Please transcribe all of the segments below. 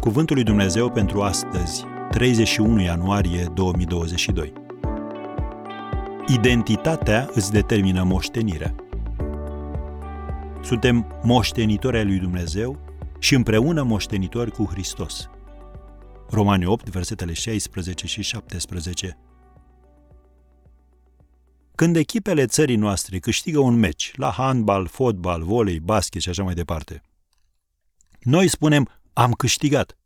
Cuvântul lui Dumnezeu pentru astăzi, 31 ianuarie 2022. Identitatea îți determină moștenirea. Suntem moștenitori ai lui Dumnezeu și împreună moștenitori cu Hristos. Romani 8, versetele 16 și 17. Când echipele țării noastre câștigă un meci la handbal, fotbal, volei, basket și așa mai departe, noi spunem am câștigat.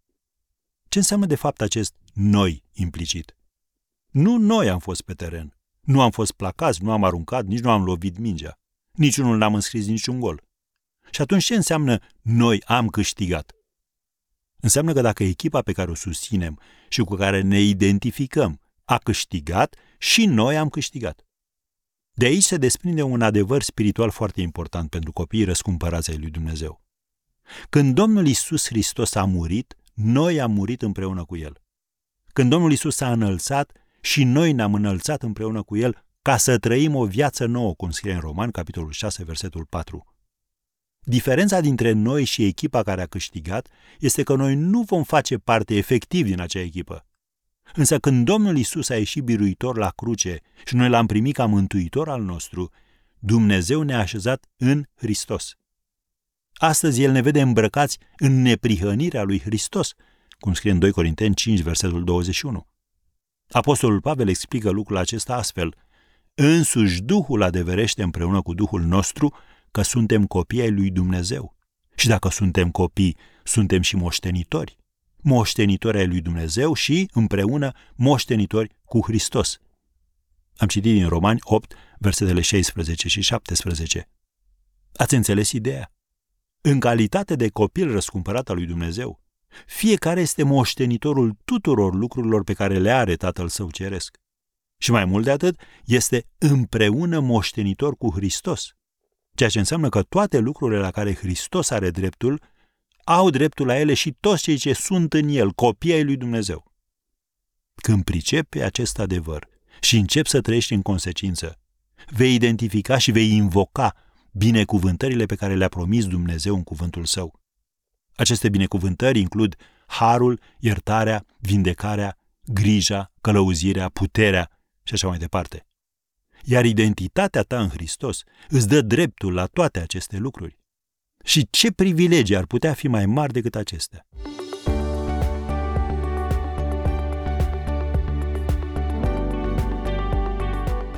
Ce înseamnă de fapt acest noi implicit? Nu noi am fost pe teren. Nu am fost placați, nu am aruncat, nici nu am lovit mingea. Niciunul n-am înscris niciun gol. Și atunci ce înseamnă noi am câștigat? Înseamnă că dacă echipa pe care o susținem și cu care ne identificăm a câștigat, și noi am câștigat. De aici se desprinde un adevăr spiritual foarte important pentru copiii răscumpărați ai lui Dumnezeu. Când Domnul Isus Hristos a murit, noi am murit împreună cu El. Când Domnul Isus a înălțat, și noi ne-am înălțat împreună cu El ca să trăim o viață nouă, cum scrie în Roman, capitolul 6, versetul 4. Diferența dintre noi și echipa care a câștigat este că noi nu vom face parte efectiv din acea echipă. Însă când Domnul Isus a ieșit biruitor la cruce și noi l-am primit ca mântuitor al nostru, Dumnezeu ne-a așezat în Hristos. Astăzi El ne vede îmbrăcați în neprihănirea lui Hristos, cum scrie în 2 Corinteni 5, versetul 21. Apostolul Pavel explică lucrul acesta astfel. Însuși Duhul adeverește împreună cu Duhul nostru că suntem copii ai lui Dumnezeu. Și dacă suntem copii, suntem și moștenitori. Moștenitori ai lui Dumnezeu și, împreună, moștenitori cu Hristos. Am citit din Romani 8, versetele 16 și 17. Ați înțeles ideea? În calitate de copil răscumpărat al lui Dumnezeu, fiecare este moștenitorul tuturor lucrurilor pe care le are Tatăl Său Ceresc. Și mai mult de atât, este împreună moștenitor cu Hristos, ceea ce înseamnă că toate lucrurile la care Hristos are dreptul, au dreptul la ele și toți cei ce sunt în el, copii ai lui Dumnezeu. Când pricepi acest adevăr și începi să trăiești în consecință, vei identifica și vei invoca binecuvântările pe care le-a promis Dumnezeu în cuvântul său. Aceste binecuvântări includ harul, iertarea, vindecarea, grija, călăuzirea, puterea și așa mai departe. Iar identitatea ta în Hristos îți dă dreptul la toate aceste lucruri. Și ce privilegii ar putea fi mai mari decât acestea?